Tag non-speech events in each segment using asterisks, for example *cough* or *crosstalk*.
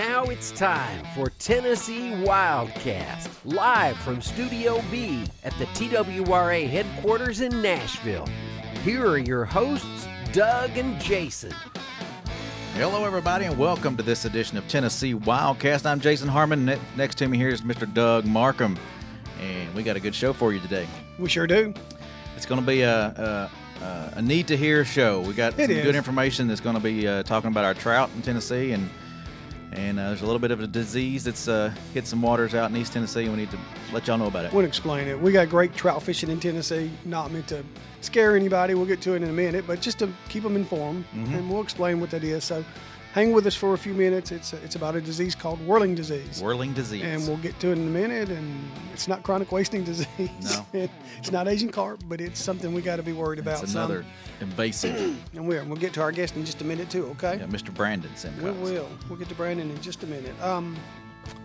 Now it's time for Tennessee Wildcast, live from Studio B at the TWRA headquarters in Nashville. Here are your hosts, Doug and Jason. Hello, everybody, and welcome to this edition of Tennessee Wildcast. I'm Jason Harmon. Ne- next to me here is Mr. Doug Markham, and we got a good show for you today. We sure do. It's going to be a, a, a, a need to hear show. We got It some is. good information that's going to be uh, talking about our trout in Tennessee, and and uh, there's a little bit of a disease that's uh, hit some waters out in East Tennessee, and we need to let y'all know about it. We'll explain it. We got great trout fishing in Tennessee. Not meant to scare anybody. We'll get to it in a minute, but just to keep them informed, Mm-hmm. and we'll explain what that is. So, hang with us for a few minutes. It's it's about a disease called whirling disease, Whirling disease. and we'll get to it in a minute. And it's not chronic wasting *laughs* disease. No. *laughs* It's not Asian carp, but it's something we got to be worried about. it's some. another invasive. *clears throat* and we're, we'll get to our guest in just a minute too. Okay. yeah, Mr. Brandon sent us. We Simcox. will. We'll get to Brandon in just a minute. Um,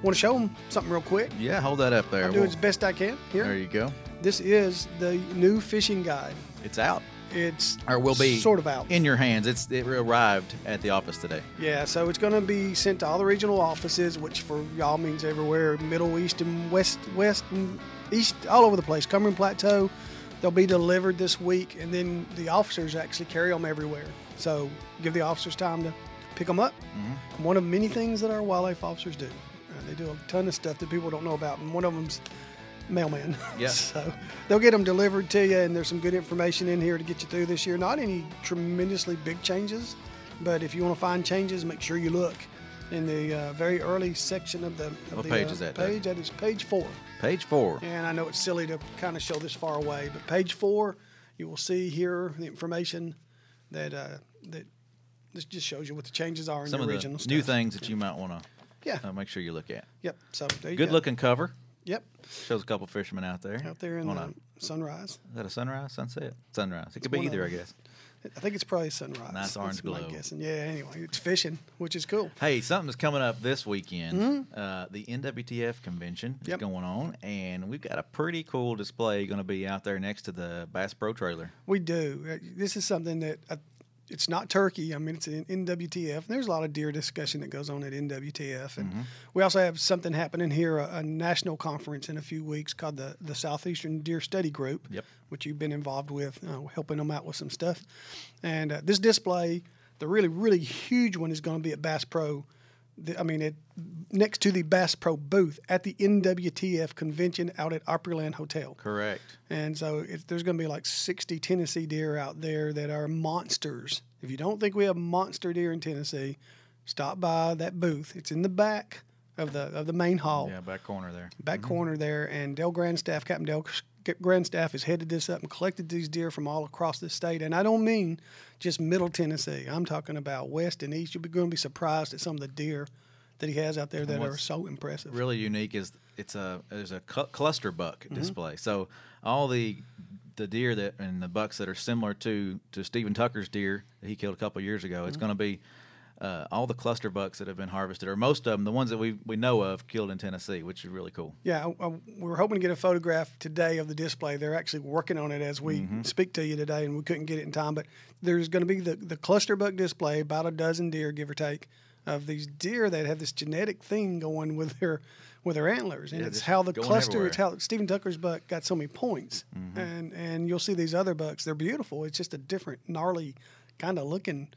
want to show him something real quick? Yeah, hold that up there. I'll do We'll- it as best I can. Here. there you go. This is the new fishing guide. It's out. It's or will be sort of out. in your hands. It's it arrived at the office today. yeah, so it's going to be sent to all the regional offices, which for y'all means everywhere, Middle East and West, West and East, all over the place. Cumberland Plateau, they'll be delivered this week, and then the officers actually carry them everywhere. So give the officers time to pick them up. Mm-hmm. One of many things that our wildlife officers do. Uh, they do a ton of stuff that people don't know about, and one of them's mailman. Yeah. *laughs* so they'll get them delivered to you, and there's some good information in here to get you through this year. Not any tremendously big changes, but if you want to find changes, make sure you look in the uh, very early section of the of What the, page uh, is that, Doug? Page that is page four. Page four. And I know it's silly to kind of show this far away, but page four, you will see here the information that uh, that this just shows you what the changes are in Some the of the original new things that you might want to Yeah. uh, make sure you look at. Yep. So there you Good go. looking cover. Yep. Shows a couple fishermen out there. Out there in on the a, sunrise. is that a sunrise, sunset, sunrise? It could be either, I guess. I think it's probably sunrise. Nice orange glow. guessing. Yeah. Anyway, it's fishing, which is cool. Hey, something's coming up this weekend. Uh, the NWTF convention is Mm-hmm. Yep. going on, and we've got a pretty cool display going to be out there next to the Bass Pro trailer. We do. Uh, This is something that uh, it's not turkey. I mean, it's in NWTF. And there's a lot of deer discussion that goes on at NWTF, and Mm-hmm. we also have something happening here, a, a national conference in a few weeks called the the Southeastern Deer Study Group, Yep. which you've been involved with, uh, helping them out with some stuff. And uh, this display, the really really huge one, is going to be at Bass Pro. The, I mean, it next to the Bass Pro booth at the NWTF convention out at Opryland Hotel. Correct. And so it's, there's going to be like 60 Tennessee deer out there that are monsters. If you don't think we have monster deer in Tennessee, stop by that booth. It's in the back of the of the main hall, Yeah, back corner there. back mm-hmm. corner there. And Dale Grandstaff, Captain Dale Grandstaff, has headed this up and collected these deer from all across the state. And I don't mean just Middle Tennessee. I'm talking about West and East. You're going to be surprised at some of the deer that he has out there that are so impressive. really unique is it's a there's a cl- cluster buck Mm-hmm. display. So all the the deer that and the bucks that are similar to to Stephen Tucker's deer that he killed a couple of years ago. Mm-hmm. It's going to be uh, all the cluster bucks that have been harvested, or most of them, the ones that we we know of, killed in Tennessee, which is really cool. Yeah, I, I, we were hoping to get a photograph today of the display. They're actually working on it as we Mm-hmm. speak to you today, and we couldn't get it in time. But there's going to be the, the cluster buck display, about a dozen deer, give or take, of these deer that have this genetic thing going with their with their antlers, and Yeah, it's how the cluster. It's how Stephen Tucker's buck got so many points, Mm-hmm. and and you'll see these other bucks. They're beautiful. It's just a different, gnarly kind of looking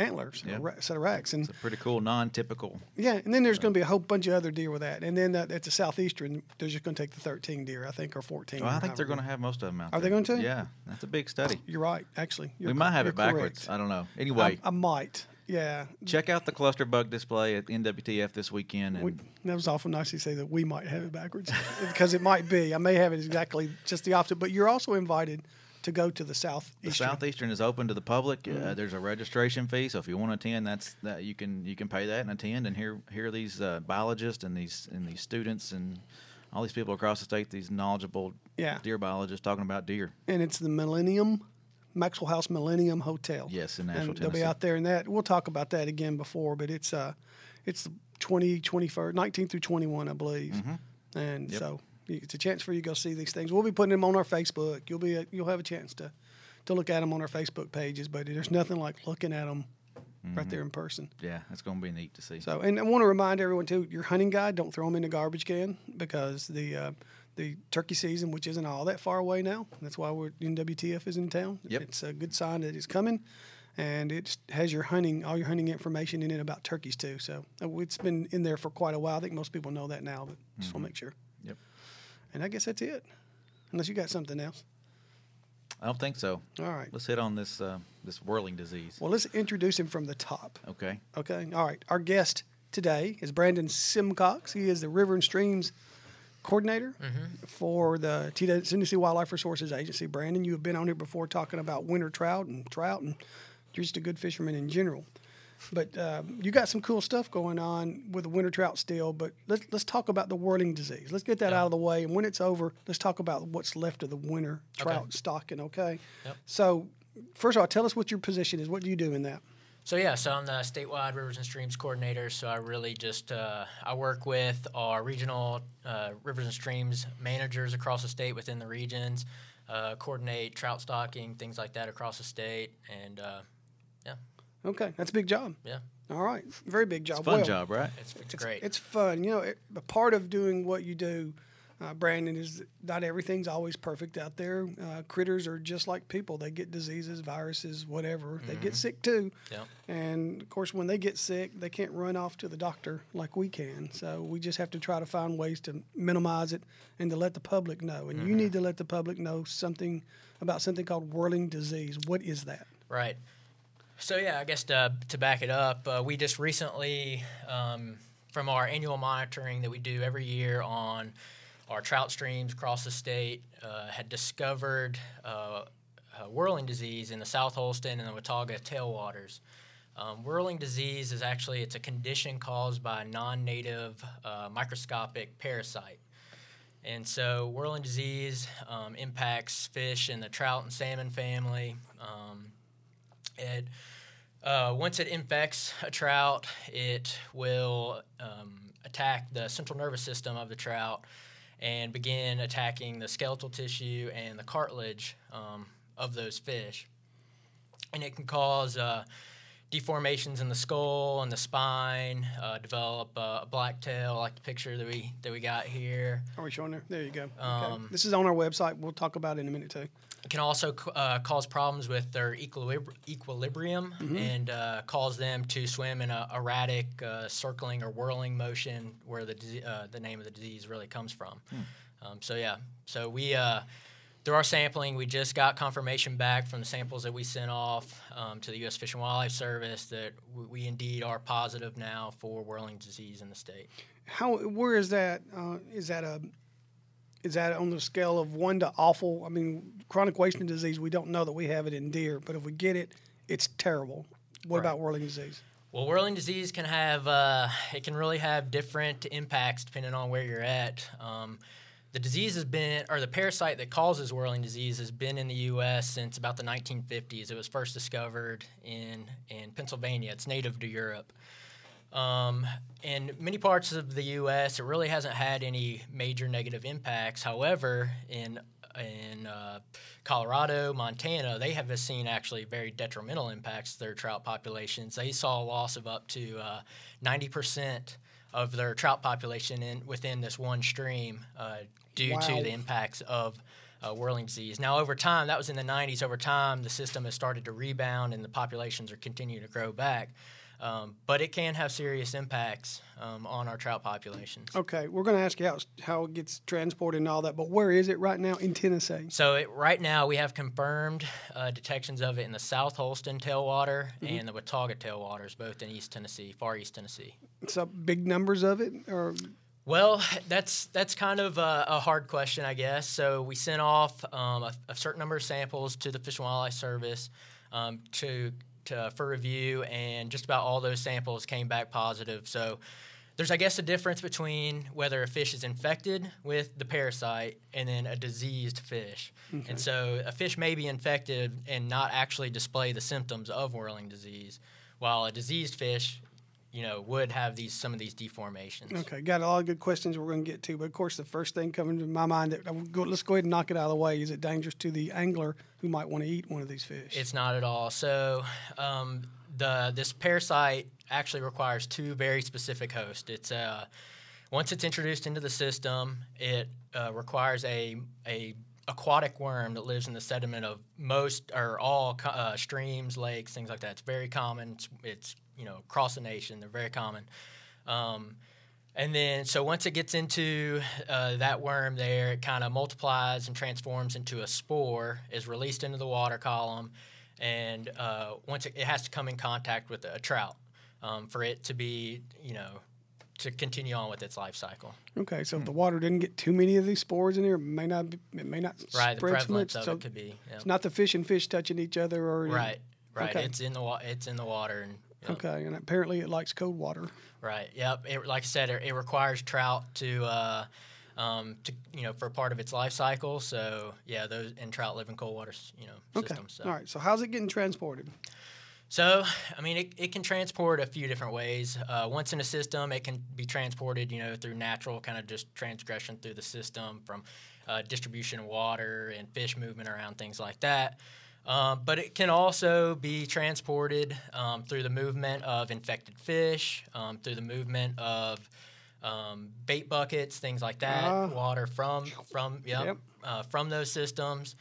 antlers, Yeah. a set of racks, and It's a pretty cool, non-typical. yeah, and then there's going to be a whole bunch of other deer with that, and then that, at the southeastern, they're just going to take the 13 deer, I think, or 14. Well, I think they're going to have most of them out Are there. they going to? Yeah, that's a big study. Oh, you're right, actually. You're we might have it backwards. correct. I don't know. I, Anyway, I might. Yeah, check out the cluster buck display at NWTF this weekend. And we, that was awful nice to say that we might have it backwards *laughs* because it might be. I may have it exactly just the opposite. But you're also invited to go to the south. The Southeastern is open to the public. Mm-hmm. Uh, there's a registration fee, so if you want to attend, that's that you can you can pay that and attend and hear hear these uh, biologists and these and these students and all these people across the state, these knowledgeable Yeah. deer biologists talking about deer. and it's the Millennium Maxwell House Millennium Hotel. Yes, in Nashville, and they'll be out there in that. We'll talk about that again before, but it's uh, it's 20, 21st, 19 through 21, I believe. And Mm-hmm. Yep. so it's a chance for you to go see these things. We'll be putting them on our Facebook. You'll be you'll have a chance to to look at them on our Facebook pages, but there's nothing like looking at them right there in person. Yeah, it's going to be neat to see. So, and I want to remind everyone too: your hunting guide, don't throw them in the garbage can because the uh, the turkey season, which isn't all that far away now, that's why we're NWTF is in town. Yep. It's a good sign that it's coming, and it has your hunting, all your hunting information in it about turkeys too. So uh, it's been in there for quite a while. I think most people know that now, but just want to make sure. Yep. And I guess that's it, unless you got something else. I don't think so. All right. Let's hit on this uh, this whirling disease. Well, let's introduce him from the top. Okay. Okay. All right. Our guest today is Brandon Simcox. He is the River and Streams coordinator for the T- Tennessee Wildlife Resources Agency. Brandon, you have been on here before talking about winter trout and trout, and you're just a good fisherman in general. But um, you got some cool stuff going on with the winter trout still. But let's let's talk about the whirling disease. Let's get that out of the way, and when it's over, let's talk about what's left of the winter trout stocking. Okay. Yep. So, first of all, tell us what your position is. What do you do in that? So yeah, so I'm the statewide rivers and streams coordinator. So I really just uh, I work with our regional uh, rivers and streams managers across the state within the regions, uh, coordinate trout stocking, things like that across the state, and uh, yeah, Okay, that's a big job. yeah, All right, very big job. It's a fun Well, job, right? it's, it's, It's great. It's fun. You know, it, a part of doing what you do, uh, Brandon, is not everything's always perfect out there. Uh, critters are just like people. They get diseases, viruses, whatever. They get sick too. yeah. And of course, when they get sick, they can't run off to the doctor like we can. So we just have to try to find ways to minimize it and to let the public know. And you need to let the public know something about something called whirling disease. What is that? Right. So yeah, I guess to, to back it up, uh, we just recently, um, from our annual monitoring that we do every year on our trout streams across the state, uh, had discovered uh, whirling disease in the South Holston and the Watauga tailwaters. Um, whirling disease is actually it's a condition caused by a non-native uh, microscopic parasite. And so, whirling disease um, impacts fish in the trout and salmon family. Um, it uh, once it infects a trout, it will um, attack the central nervous system of the trout and begin attacking the skeletal tissue and the cartilage um, of those fish. And it can cause uh, deformations in the skull and the spine, uh, develop uh, a black tail like the picture that we that we got here. Are we showing there? There you go. okay. Um, This is on our website. We'll talk about it in a minute too. It can also uh, cause problems with their equilib- equilibrium and uh, cause them to swim in a erratic uh, circling or whirling motion where the, uh, the name of the disease really comes from. Um, so, yeah, so we, uh, through our sampling, we just got confirmation back from the samples that we sent off um, to the U.S. Fish and Wildlife Service that we, we indeed are positive now for whirling disease in the state. How? Where is that? Uh, is that a? Is that on the scale of one to awful? I mean, chronic wasting disease. We don't know that we have it in deer, but if we get it, it's terrible. What Right. about whirling disease? Well, whirling disease can have uh, it can really have different impacts depending on where you're at. Um, the disease has been, or the parasite that causes whirling disease has been in the U.S. since about the 1950s. It was first discovered in in Pennsylvania. It's native to Europe. Um, in many parts of the U.S., it really hasn't had any major negative impacts. However, in in uh, Colorado, Montana, they have seen actually very detrimental impacts to their trout populations. They saw a loss of up to uh, ninety percent of their trout population in within this one stream uh, due Wow. to the impacts of uh, whirling disease. Now, over time, that was in the 90s. Over time, the system has started to rebound and the populations are continuing to grow back. Um, but it can have serious impacts um, on our trout populations. Okay, we're going to ask you how, how it gets transported and all that, but where is it right now in Tennessee? So it, right now we have confirmed uh, detections of it in the South Holston tailwater and the Watauga tailwaters, both in East Tennessee, far East Tennessee. So big numbers of it, or Well, that's that's kind of a, a hard question, I guess. So we sent off um, a, a certain number of samples to the Fish and Wildlife Service um, to, to for review, and just about all those samples came back positive. So there's, I guess, a difference between whether a fish is infected with the parasite and then a diseased fish. And so a fish may be infected and not actually display the symptoms of whirling disease, while a diseased fish you know would have these some of these deformations. Okay, got a lot of good questions we're going to get to, but of course the first thing coming to my mind that go, let's go ahead and knock it out of the way. Is it dangerous to the angler who might want to eat one of these fish? It's not at all. So um, the this parasite actually requires two very specific hosts. It's uh, once it's introduced into the system, it uh, requires a a aquatic worm that lives in the sediment of most or all uh, streams, lakes, things like that. It's very common. It's, it's you know across the nation. They're very common. Um, and then, so once it gets into uh, that worm there, it kind of multiplies and transforms into a spore, is released into the water column, and uh, once it, it has to come in contact with a trout um, for it to be, you know, to continue on with its life cycle. Okay, so if the water didn't get too many of these spores in there, it may not be, it may not Right, spread so prevalence much. of So it could be. yeah. it's not the fish and fish touching each other, or Right, right. Okay. It's in the wa- it's in the water, and yep. Okay, and apparently it likes cold water. Right. Yep. It, like I said, it, it requires trout to, uh, um, to you know, for part of its life cycle. So yeah, those and trout live in cold water, you know, Okay, systems. So. all right. So how's it getting transported? So, I mean, it, it can transport a few different ways. Uh, once in a system, it can be transported, you know, through natural kind of just transgression through the system from uh, distribution of water and fish movement around things like that. Um, but it can also be transported um, through the movement of infected fish, um, through the movement of um, bait buckets, things like that, Ah. water from from yep, Yep. Uh, from those systems.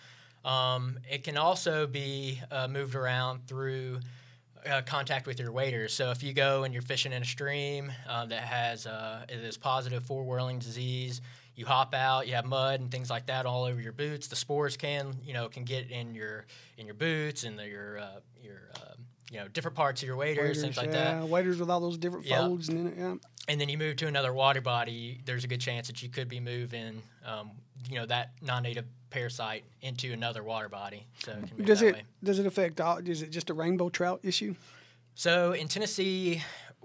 Um, it can also be uh, moved around through uh, contact with your waders. So if you go and you're fishing in a stream um, that has uh, it is positive for whirling disease, you hop out, you have mud and things like that all over your boots. The spores can you know can get in your in your boots and the, your uh, your uh, you know different parts of your waders, things like yeah, that. waders with all those different Yeah. folds and yeah. And then you move to another water body. There's a good chance that you could be moving um, you know that non-native parasite into another water body. So it can move Does that it way. does it affect? all- Is it just a rainbow trout issue? So in Tennessee,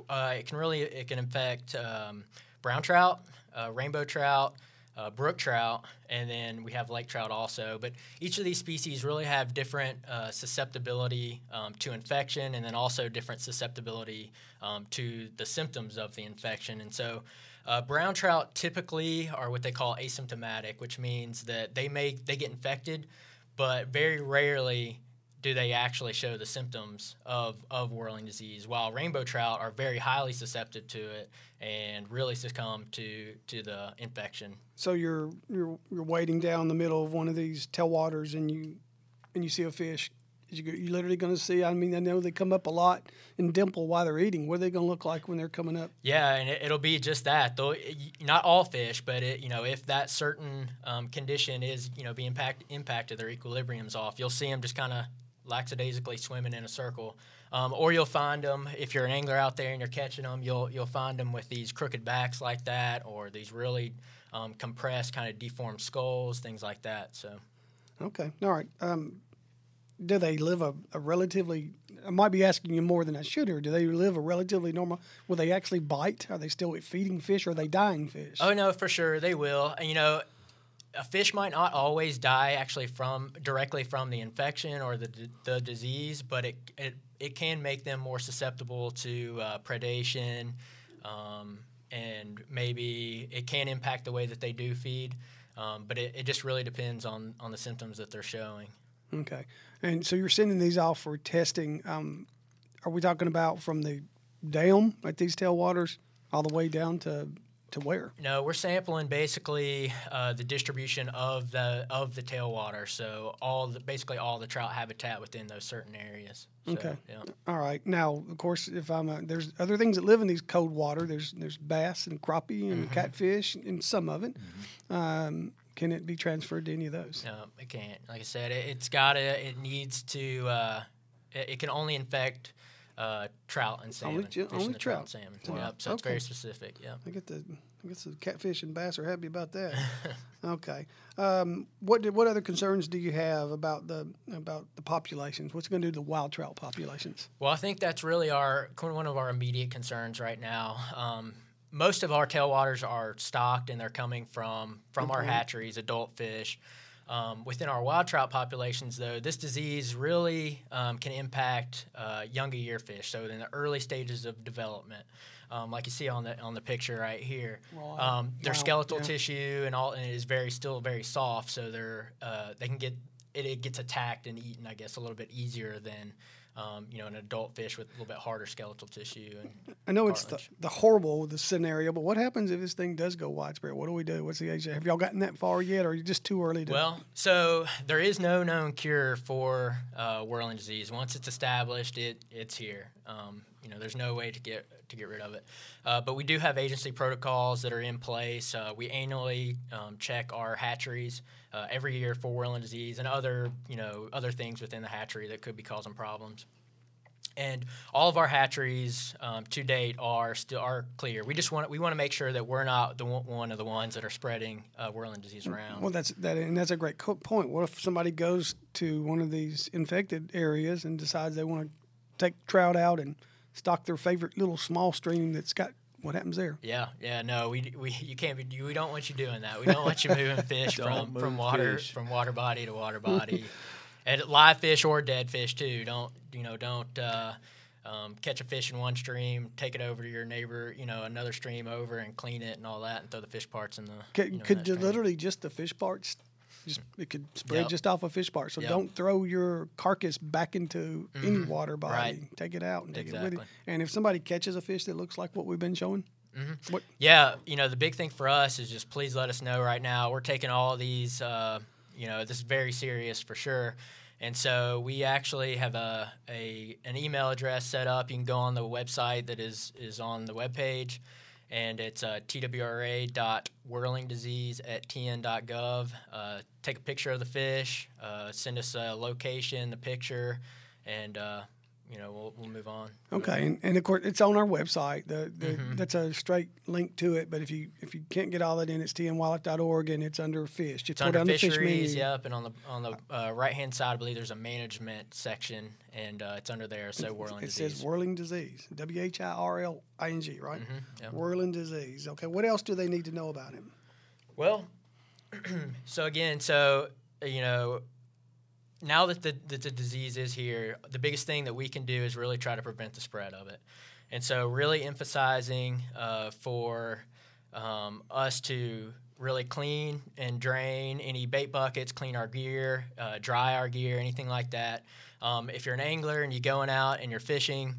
uh, it can really it can affect um, brown trout, uh, rainbow trout, uh, brook trout, and then we have lake trout also. But each of these species really have different uh, susceptibility um, to infection, and then also different susceptibility um, to the symptoms of the infection. And so. Uh, brown trout typically are what they call asymptomatic, which means that they may they get infected, but very rarely do they actually show the symptoms of, of whirling disease, while rainbow trout are very highly susceptible to it and really succumb to, to the infection. So you're you're you're wading down the middle of one of these tailwaters and you and you see a fish. Is You're literally going to see? I mean, I know they come up a lot and dimple while they're eating. What are they going to look like when they're coming up? Yeah, and it, it'll be just that. Though not all fish, but it, you know, if that certain um, condition is you know being impact, impacted, their equilibrium's off. You'll see them just kind of lackadaisically swimming in a circle, um, or you'll find them if you're an angler out there and you're catching them. You'll you'll find them with these crooked backs like that, or these really um, compressed, kind of deformed skulls, things like that. So. Okay, all right. Um, do they live a, a relatively? I might be asking you more than I should here. Do they live a relatively normal? Will they actually bite? Are they still feeding fish? or Are they dying fish? Oh no, for sure they will. And, You know, a fish might not always die actually from directly from the infection or the the disease, but it it, it can make them more susceptible to uh, predation, um, and maybe it can impact the way that they do feed. Um, but it, it just really depends on on the symptoms that they're showing. Okay, and so you're sending these off for testing. Um, are we talking about from the dam at these tailwaters all the way down to to where? No, we're sampling basically uh, the distribution of the of the tailwater, so all the, basically all the trout habitat within those certain areas. So, Okay. Yeah. All right. Now, of course, if I'm a, there's other things that live in these cold water. There's there's bass and crappie and catfish and some of it. Um, can it be transferred to any of those? No, it can't. Like I said, it, it's got to. It needs to. Uh, it, it can only infect uh, trout and salmon. Only ju- only trout, trout. and salmon. Wow. Yep. So it's very specific. Yeah. I get the I guess the catfish and bass are happy about that. *laughs* okay. Um, what did, what other concerns do you have about the about the populations? What's going to do to the wild trout populations? Well, I think that's really our one of our immediate concerns right now. Um, most of our tailwaters are stocked and they're coming from from our hatcheries, adult fish. Um, within our wild trout populations, though, this disease really um, can impact uh, younger year fish. So in the early stages of development, um, like you see on the on the picture right here, um, their skeletal yeah. tissue and all and it is very still very soft. So they're uh, they can get it, it gets attacked and eaten, I guess, a little bit easier than um, you know an adult fish with a little bit harder skeletal tissue. And I know it's the, the horrible the scenario, but what happens if this thing does go widespread? What do we do? What's the age? Have y'all gotten that far yet, or are you just too early to? Well, so there is no known cure for uh, whirling disease. Once it's established, it it's here. Um, you know, there's no way to get to get rid of it. Uh, but we do have agency protocols that are in place. Uh, we annually um, check our hatcheries uh, every year for whirling disease and other you know other things within the hatchery that could be causing problems. And all of our hatcheries um, to date are still are clear. We just want we want to make sure that we're not the one of the ones that are spreading uh, whirling disease around. Well, that's that, and that's a great co- point. What if somebody goes to one of these infected areas and decides they want to take trout out and stock their favorite little small stream that's got what happens there? Yeah, yeah, no, we we you can't be. We don't want you doing that. We don't want you moving *laughs* fish Don't from from move water fish. from water body to water *laughs* body, and live fish or dead fish too. Don't you know? Don't uh, um, catch a fish in one stream, take it over to your neighbor, you know, another stream over, and clean it and all that, and throw the fish parts in the. Could, you know, could you literally just the fish parts? Just it could spread Yep. just off a fish part. So Yep. don't throw your carcass back into any Mhm. water body. Right. Take it out and take it with Exactly. you. And if somebody catches a fish that looks like what we've been showing, what Yeah, you know, the big thing for us is just please let us know right now. We're taking all these, uh, you know, this is very serious for sure. And so we actually have a, a an email address set up. You can go on the website that is is on the webpage, and it's uh, twra.whirlingdisease at tn.gov. Uh, take a picture of the fish, uh, send us a location, the picture, and uh, you know we'll, we'll move on. Okay, and, and of course it's on our website. The, the Mhm. that's a straight link to it. But if you if you can't get all that in, it's tnwildlife.org and it's under fish. Just It's under down the fish fisheries, menu. yep, and on the on the uh, right hand side, I believe there's a management section, and uh, it's under there. So whirling it disease. says whirling disease. W H I R L I N G, right? Mhm, yep. Whirling disease. Okay, what else do they need to know about him? Well, *clears throat* so again, so you know, now that the that the disease is here, the biggest thing that we can do is really try to prevent the spread of it, and so really emphasizing uh, for um, us to really clean and drain any bait buckets, clean our gear, uh, dry our gear, anything like that. Um, if you're an angler and you're going out and you're fishing,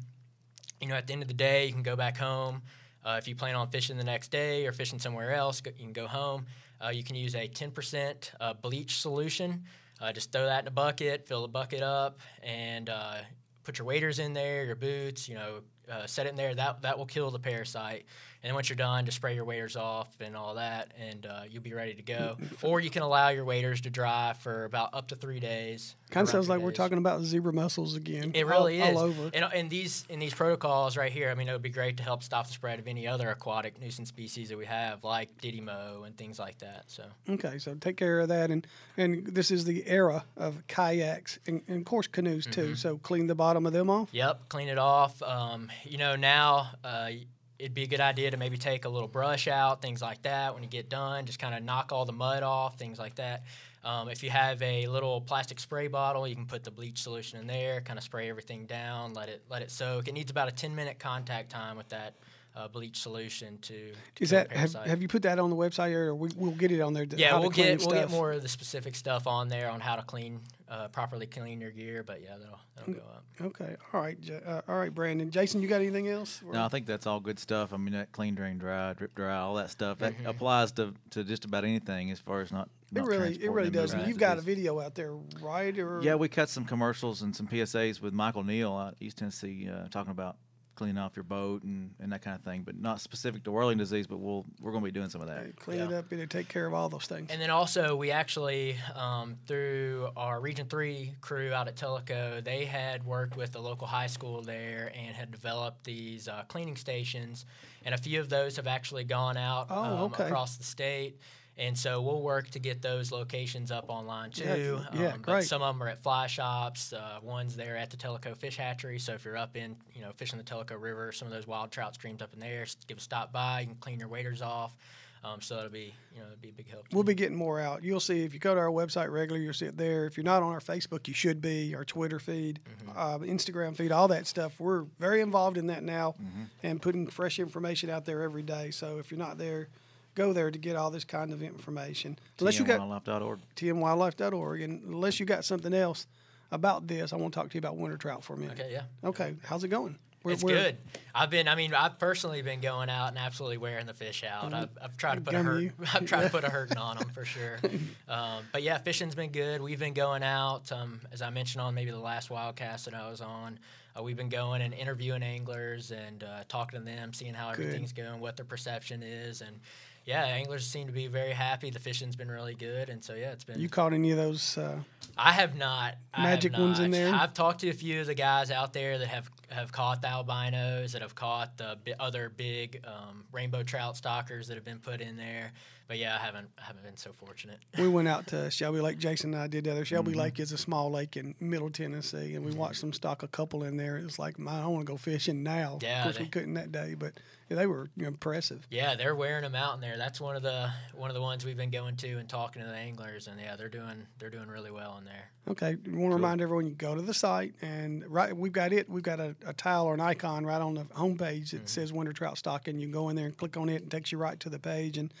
you know, at the end of the day, you can go back home. Uh, if you plan on fishing the next day or fishing somewhere else, you can go home. Uh, you can use a 10% uh, bleach solution. Uh, just throw that in a bucket, fill the bucket up, and uh, put your waders in there, your boots. You know, uh, set it in there. That that will kill the parasite. And then once you're done, just spray your waders off and all that, and uh, you'll be ready to go. or you can allow your waders to dry for about up to three days. Kind of sounds like we're talking about zebra mussels again. It all- really is. all over. And, and these in these protocols right here, I mean, it would be great to help stop the spread of any other aquatic nuisance species that we have, like didymo and things like that. So Okay, so take care of that, and and this is the era of kayaks and, and of course canoes too. Mm-hmm. So clean the bottom of them off. Yep, clean it off. Um, you know, now uh, it'd be a good idea to maybe take a little brush out, things like that. When you get done, just kind of knock all the mud off, things like that. Um, if you have a little plastic spray bottle, you can put the bleach solution in there, kind of spray everything down, let it let it soak. It needs about a 10 minute contact time with that uh, bleach solution to. Is that have, have you put that on the website or we, we'll get it on there? Yeah, we'll get we'll get more of the specific stuff on there on how to clean uh, properly clean your gear. But yeah, that'll that'll go up. Okay, all right, J- uh, all right, Brandon. Jason, you got anything else? No, I think that's all good stuff. I mean, that clean, drain, dry, drip, dry, all that stuff that Mhm. applies to, to just about anything as far as not. it not really it really does. moving And You've got a video out there, right? Or Yeah, we cut some commercials and some PSAs with Michael Neal out of East Tennessee, uh, talking about cleaning off your boat and, and that kind of thing, but not specific to whirling disease. But we'll we're going to be doing some of that. Hey, clean it up. It'll take care of all those things. And then also, we actually, um, through our Region 3 crew out at Tellico, they had worked with the local high school there and had developed these uh, cleaning stations. And a few of those have actually gone out Oh, um, okay. across the state. And so we'll work to get those locations up online too. yeah, um, great. But some of them are at fly shops. Uh, one's there at the Tellico Fish Hatchery. So if you're up in, you know, fishing the Tellico River, some of those wild trout streams up in there, give a stop by. You can clean your waders off. Um, so that'll be you know it'll be a big help. We'll me. be getting more out. You'll see if you go to our website regularly, you'll see it there. If you're not on our Facebook, you should be. Our Twitter feed, Mm-hmm. uh, Instagram feed, all that stuff. We're very involved in that now Mm-hmm. and putting fresh information out there every day. So if you're not there, go there to get all this kind of information. Unless you got TNWildlife.org. tnwildlife.org, and unless you got something else about this, I want to talk to you about winter trout for a minute. Okay, yeah. Okay, how's it going? Where- It's where- good. I've been. I mean, I've personally been going out and absolutely wearing the fish out. I've, I've tried to put a hurt. you. *laughs* I've tried to put a *laughs* hurting on them for sure. Um, but yeah, fishing's been good. We've been going out. Um, as I mentioned on maybe the last wildcast that I was on, uh, we've been going and interviewing anglers and uh, talking to them, seeing how Good. everything's going, what their perception is, and yeah, anglers seem to be very happy. The fishing's been really good, and so yeah, it's been. You caught any of those? Uh, I have not. I have Magic ones in there? I've talked to a few of the guys out there that have, have caught the albinos, that have caught the other big um, rainbow trout stockers that have been put in there. But yeah, I haven't I haven't been so fortunate. we went out to Shelby Lake. Jason and I did the other. Shelby mm-hmm. Lake is a small lake in Middle Tennessee, and we mm-hmm. watched them stock a couple in there. It was like, man, I want to go fishing now. Yeah, of course we couldn't that day, but yeah, they were impressive. Yeah, they're wearing them out in there. That's one of the one of the ones we've been going to and talking to the anglers, and yeah, they're doing they're doing really well in there. Okay, we want to remind everyone you go to the site and right we've got it. We've got a, a tile or an icon right on the homepage that mm-hmm. says winter trout stocking. You go in there and click on it, and takes you right to the page. And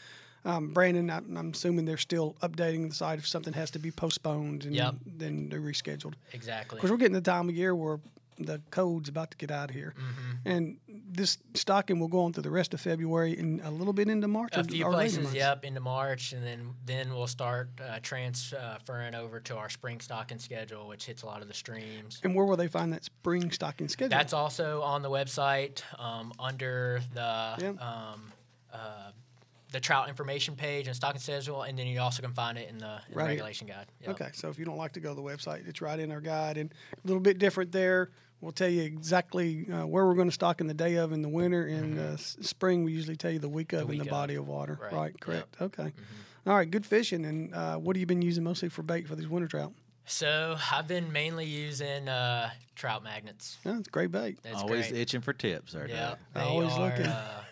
um, Brandon, I, I'm assuming they're still updating the site if something has to be postponed and Yep. then they're rescheduled. Exactly. Because we're getting the time of year where the code's about to get out of here, Mm-hmm. and this stocking will go on through the rest of February and a little bit into March. a few places, yep, into March, and then then we'll start uh, transferring over to our spring stocking schedule, which hits a lot of the streams. And where will they find that spring stocking schedule? That's also on the website um, under the Yeah. um, uh, the trout information page and stocking schedule, and then you also can find it in the, in Right here. regulation guide. Yep. Okay, so if you don't like to go to the website, it's right in our guide and a little bit different there. We'll tell you exactly uh, where we're going to stock in the day of in the winter. In uh, s- spring, we usually tell you the week of in week the of. body of water. Right, Right, yep. correct. Okay. All right, good fishing. And uh, what have you been using mostly for bait for these winter trout? So I've been mainly using uh, trout magnets. Yeah, it's great bait. That's Always great. itching for tips, there, Yeah, Doug. they Always are. looking. Uh,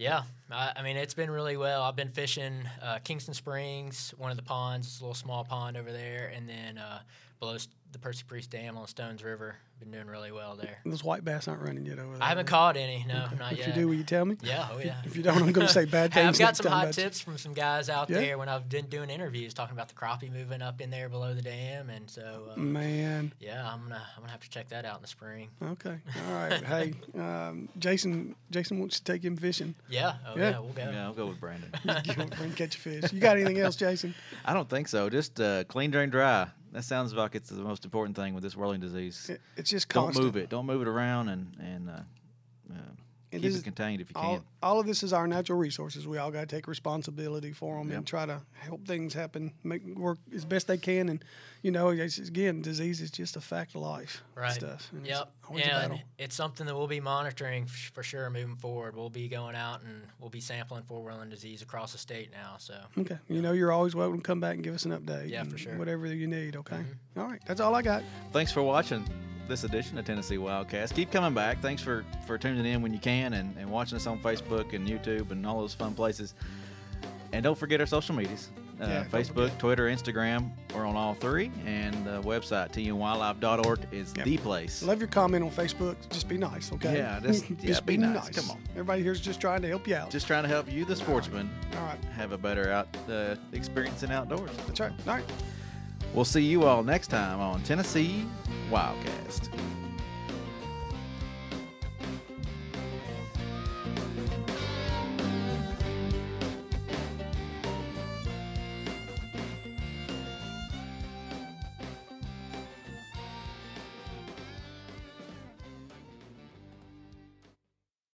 yeah, I, I mean it's been really well. I've been fishing uh, Kingston Springs, one of the ponds, it's a little small pond over there, and then uh, below the Percy Priest Dam on Stones River. Been doing really well there. Those white bass aren't running yet over there. I haven't right? caught any. No, not If yet. If you do, will you tell me? yeah, oh yeah. *laughs* If you don't, I'm going to say bad things. I've got some hot about you. tips from some guys out Yeah? there when I've been doing interviews talking about the crappie moving up in there below the dam, and so uh, Man, yeah, I'm gonna I'm gonna have to check that out in the spring. okay, *laughs* all right. hey, um, Jason, Jason wants to take him fishing. Yeah, oh Yeah. yeah, we'll go. Yeah, I'll go with Brandon. *laughs* You want to bring catch a fish? You got anything else, Jason? I don't think so. Just uh, clean, drain, dry. That sounds like it's the most important thing with this whirling disease. It- It's just Don't move it. Don't move it around and and uh, uh, And keep it contained if you all, can. all of this is our natural resources. We all got to take responsibility for them Yep. and try to help things happen, make work as best they can. And you know, it's, again, disease is just a fact of life. Right. Stuff. And it's Yep. Always a Yeah, battle. and it's something that we'll be monitoring f- for sure moving forward. We'll be going out and we'll be sampling for whirling disease across the state now. So Okay. You know, you're always welcome to come back and give us an update. Yeah, for sure. Mm-hmm. Whatever you need. Okay. All right. That's all I got. Thanks for watching this edition of Tennessee Wildcast. Keep coming back. Thanks for, for tuning in when you can and, and watching us on Facebook and YouTube and all those fun places. And don't forget our social medias. Uh, Yeah, Facebook. Twitter, Instagram. We're on all three. And the website, tnwildlife.org, is Yep. the place. Love your comment on Facebook. Just be nice. Okay. Yeah, just- *laughs* yeah, be nice. Come on. Everybody here's just trying to help you out. Just trying to help you, the sportsman, all right. have a better out uh, experience in outdoors. That's right. All right. We'll see you all next time on Tennessee Wildcast.